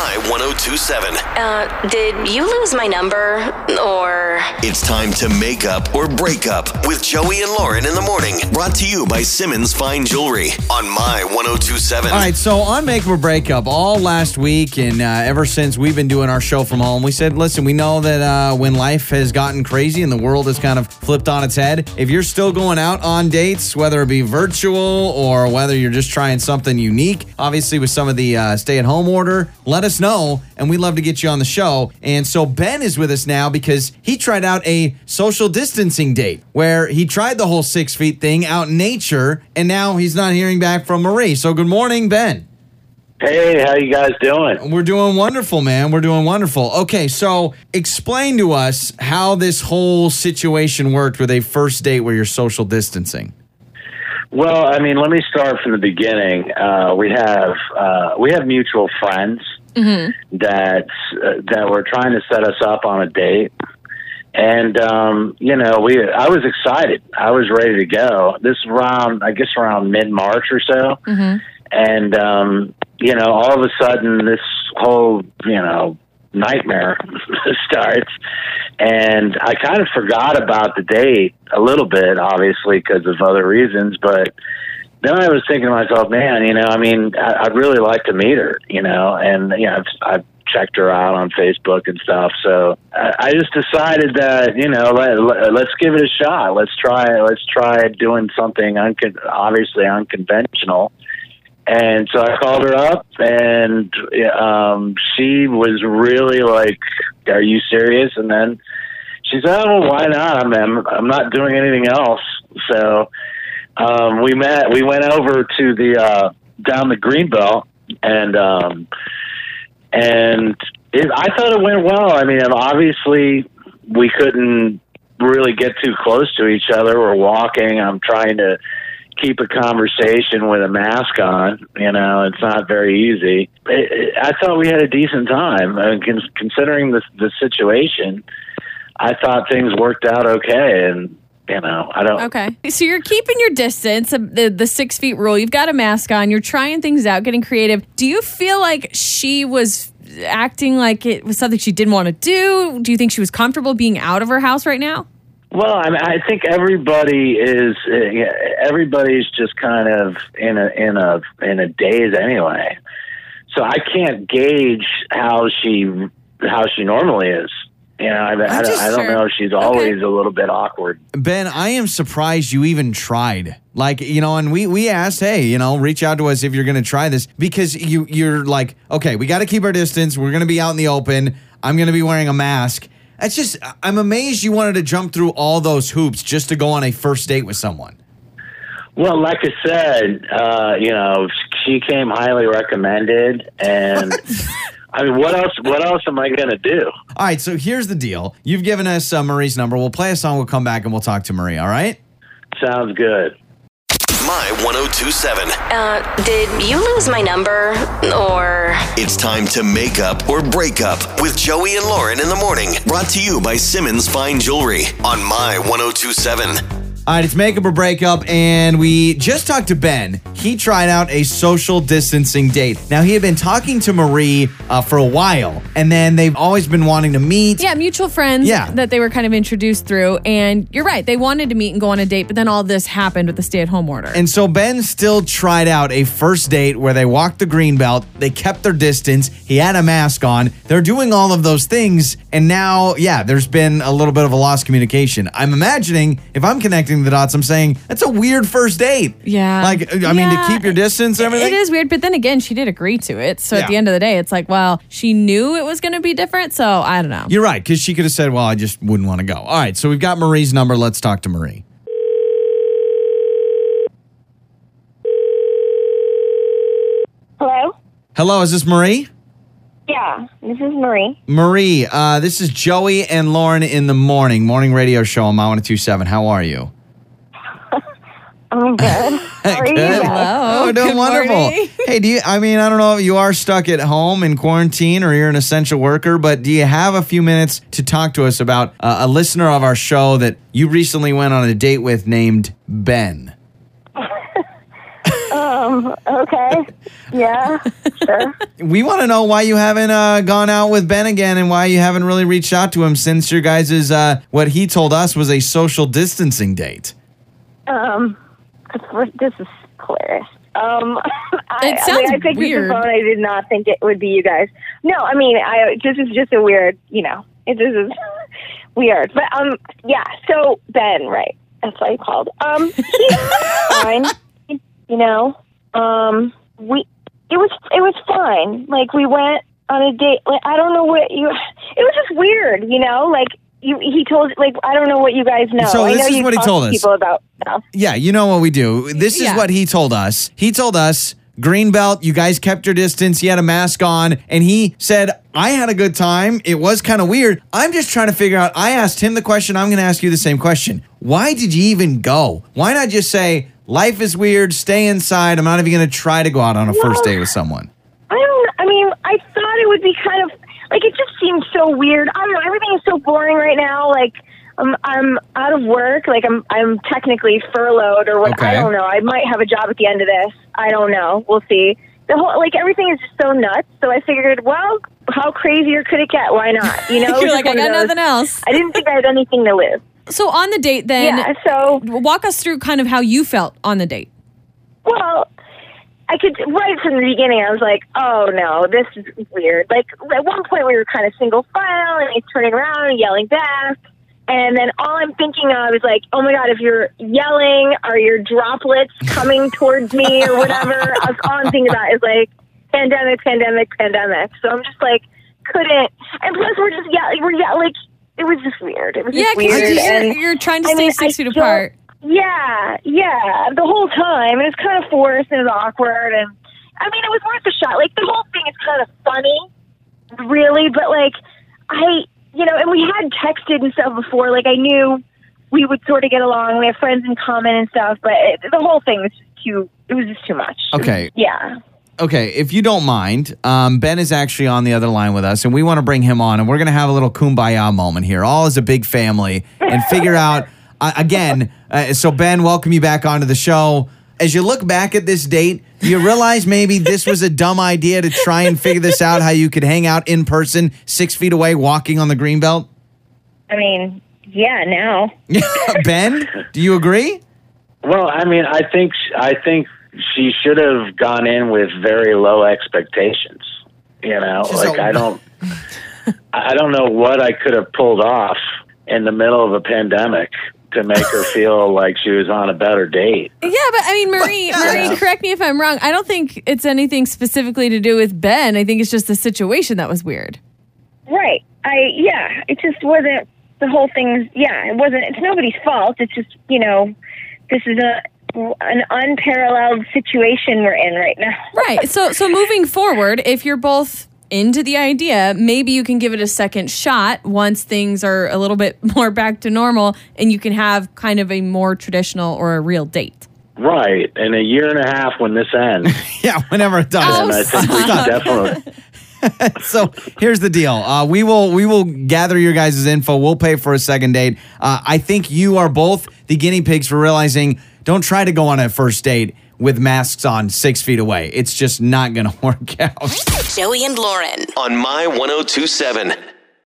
My 1027. Uh, did you lose my number? Or. It's time to make up or break up with Joey and Lauren in the morning. Brought to you by Simmons Fine Jewelry on My 1027. All right, so on Make Up or Break Up, all last week and uh, ever since we've been doing our show from home, we said, listen, we know that uh, when life has gotten crazy and the world has kind of flipped on its head, if you're still going out on dates, whether it be virtual or whether you're just trying something unique, obviously with some of the uh, stay at home order, let us know and we'd love to get you on the show. And so Ben is with us now because he tried out a social distancing date where he tried the whole six feet thing out in nature and now he's not hearing back from Marie. So good morning, Ben. Hey, how you guys doing? We're doing wonderful, man. We're doing wonderful. Okay, so explain to us how this whole situation worked with a first date where you're social distancing. Well, I mean, let me start from the beginning. Uh, we have uh, we have mutual friends that uh, that were trying to set us up on a date, and um, you know, we I was excited. I was ready to go. This is around, I guess, around mid March or so, and um, you know, all of a sudden, this whole you know nightmare starts, and I kind of forgot about the date a little bit, obviously because of other reasons, but. Then I was thinking to myself, man, you know, I mean, I, I'd really like to meet her, you know, and you know, I've, I've checked her out on Facebook and stuff. So I, I just decided that you know let, let, let's give it a shot. Let's try let's try doing something uncon- obviously unconventional. And so I called her up, and um, she was really like, "Are you serious?" And then she said, "Oh, well, why not? I'm, I'm not doing anything else." So um, we met. We went over to the uh, down the Greenbelt, and um, and it, I thought it went well. I mean, obviously we couldn't really get too close to each other. We're walking. I'm trying to keep a conversation with a mask on. You know, it's not very easy. It, it, I thought we had a decent time, I mean, cons- considering the the situation. I thought things worked out okay, and you know, I don't. Okay. So you're keeping your distance, uh, the, the six feet rule. You've got a mask on. You're trying things out, getting creative. Do you feel like she was acting like it was something she didn't want to do? Do you think she was comfortable being out of her house right now? Well, I mean, I think everybody is. Uh, everybody's just kind of in a in a in a daze anyway. So I can't gauge how she how she normally is. You know, I, I, don't, just- I don't know she's always a little bit awkward. Ben, I am surprised you even tried. Like, you know, and we we asked, hey, you know, reach out to us if you're going to try this because you you're like, okay, we got to keep our distance. We're going to be out in the open. I'm going to be wearing a mask. It's just I'm amazed you wanted to jump through all those hoops just to go on a first date with someone. Well, like I said, uh, you know, she came highly recommended, and I mean, what else? What else am I going to do? All right, so here's the deal. You've given us uh, Marie's number. We'll play a song. We'll come back and we'll talk to Marie. All right? Sounds good. My 1027. Uh, did you lose my number? Or. It's time to make up or break up with Joey and Lauren in the morning. Brought to you by Simmons Fine Jewelry on My 1027. All right, it's makeup or breakup, and we just talked to Ben. He tried out a social distancing date. Now, he had been talking to Marie uh, for a while, and then they've always been wanting to meet. Yeah, mutual friends Yeah. that they were kind of introduced through. And you're right, they wanted to meet and go on a date, but then all this happened with the stay at home order. And so Ben still tried out a first date where they walked the green belt, they kept their distance, he had a mask on. They're doing all of those things, and now, yeah, there's been a little bit of a lost communication. I'm imagining if I'm connecting the dots, I'm saying that's a weird first date. Yeah. Like, I mean, to keep your distance and everything. It is weird, but then again, she did agree to it. So Yeah. at the end of the day, it's like, well, she knew it was going to be different. So I don't know. You're right, because she could have said, well, I just wouldn't want to go. All right, so we've got Marie's number. Let's talk to Marie. Hello? Hello, is this Marie? Yeah, this is Marie. Marie, uh, this is Joey and Lauren in the morning, morning radio show on My 1027. How are you? I'm good. How are you Good. Hello. Oh, we're doing Good wonderful. morning. hey, do you, I mean, I don't know if you are stuck at home in quarantine or you're an essential worker, but do you have a few minutes to talk to us about uh, a listener of our show that you recently went on a date with named Ben? Um, okay. Yeah, sure. We want to know why you haven't uh, gone out with Ben again and why you haven't really reached out to him since your guys' uh, what he told us was a social distancing date. Um, this is hilarious. Um, I, It I, sounds mean, I picked weird. up the phone. I did not think it would be you guys. No, I mean, I this is just a weird. You know, it, this is weird. But um, yeah. So Ben, right? That's why you called. Um, he's fine. You know, um, we it was it was fine. Like we went on a date. Like I don't know what you. It was just weird. You know, like. You, he told like I don't know what you guys know. So I this know is you what he told us. People about stuff. Yeah, you know what we do. This is Yeah. what he told us. He told us Greenbelt, you guys kept your distance. He had a mask on, and he said, I had a good time. It was kind of weird. I'm just trying to figure out. I asked him the question. I'm going to ask you the same question. Why did you even go? Why not just say, Life is weird, stay inside. I'm not even going to try to go out on a first date with someone. I don't. I mean, I thought it would be kind of like it just seemed so weird. I don't know. Everything is so boring right now. Like I'm, I'm out of work. Like I'm, I'm technically furloughed or what. I don't know. I might have a job at the end of this. I don't know. We'll see. The whole like everything is just so nuts. So I figured, well, how crazier could it get? Why not? You know, You're like, I got nothing else. I didn't think I had anything to live. So on the date, then Yeah. So walk us through kind of how you felt on the date. Well, I could right from the beginning. I was like, "Oh no, this is weird." Like at one point, we were kind of single file, and he's turning around and yelling back. And then all I'm thinking of is like, "Oh my god, if you're yelling, are your droplets coming towards me or whatever?" All I'm thinking about is like, pandemic, pandemic, pandemic. So I'm just like, couldn't. And plus, we're just yeah, we're yeah, like it was just weird. It was Yeah, just because weird. you're, and- you're trying to I stay mean, six I feet apart. yeah, yeah, the whole time. It was kind of forced and it was awkward. And I mean, it was worth a shot. Like, the whole thing is kind of funny, really, but like, I, you know, and we had texted and stuff before. Like, I knew we would sort of get along. We have friends in common and stuff, but it, the whole thing was just too, it was just too much. Okay. Yeah. Okay, if you don't mind, um, Ben is actually on the other line with us, and we want to bring him on, and we're going to have a little kumbaya moment here, all as a big family, and figure out uh, again. Uh, so, Ben, welcome you back onto the show. As you look back at this date, you realize maybe this was a dumb idea to try and figure this out? How you could hang out in person, six feet away, walking on the green belt? I mean, yeah, now. ben, do you agree? Well, I mean, I think I think she should have gone in with very low expectations. You know, She's like a- I don't, I don't know what I could have pulled off in the middle of a pandemic to make her feel like she was on a better date. Yeah, but I mean, Marie, Marie, correct me if I'm wrong. I don't think it's anything specifically to do with Ben. I think it's just the situation that was weird. Right. I yeah. It just wasn't the whole thing. Yeah, it wasn't. It's nobody's fault. It's just you know, this is a an unparalleled situation we're in right now. Right. So so moving forward, if you're both into the idea, maybe you can give it a second shot once things are a little bit more back to normal and you can have kind of a more traditional or a real date. Right. In a year and a half when this ends, Yeah, whenever it does. Oh, and I think we should definitely. so here's the deal. Uh, we will we will gather your guys' info. We'll pay for a second date. Uh, I think you are both the guinea pigs for realizing don't try to go on a first date with masks on six feet away. It's just not going to work out. Joey and Lauren. On My 1027.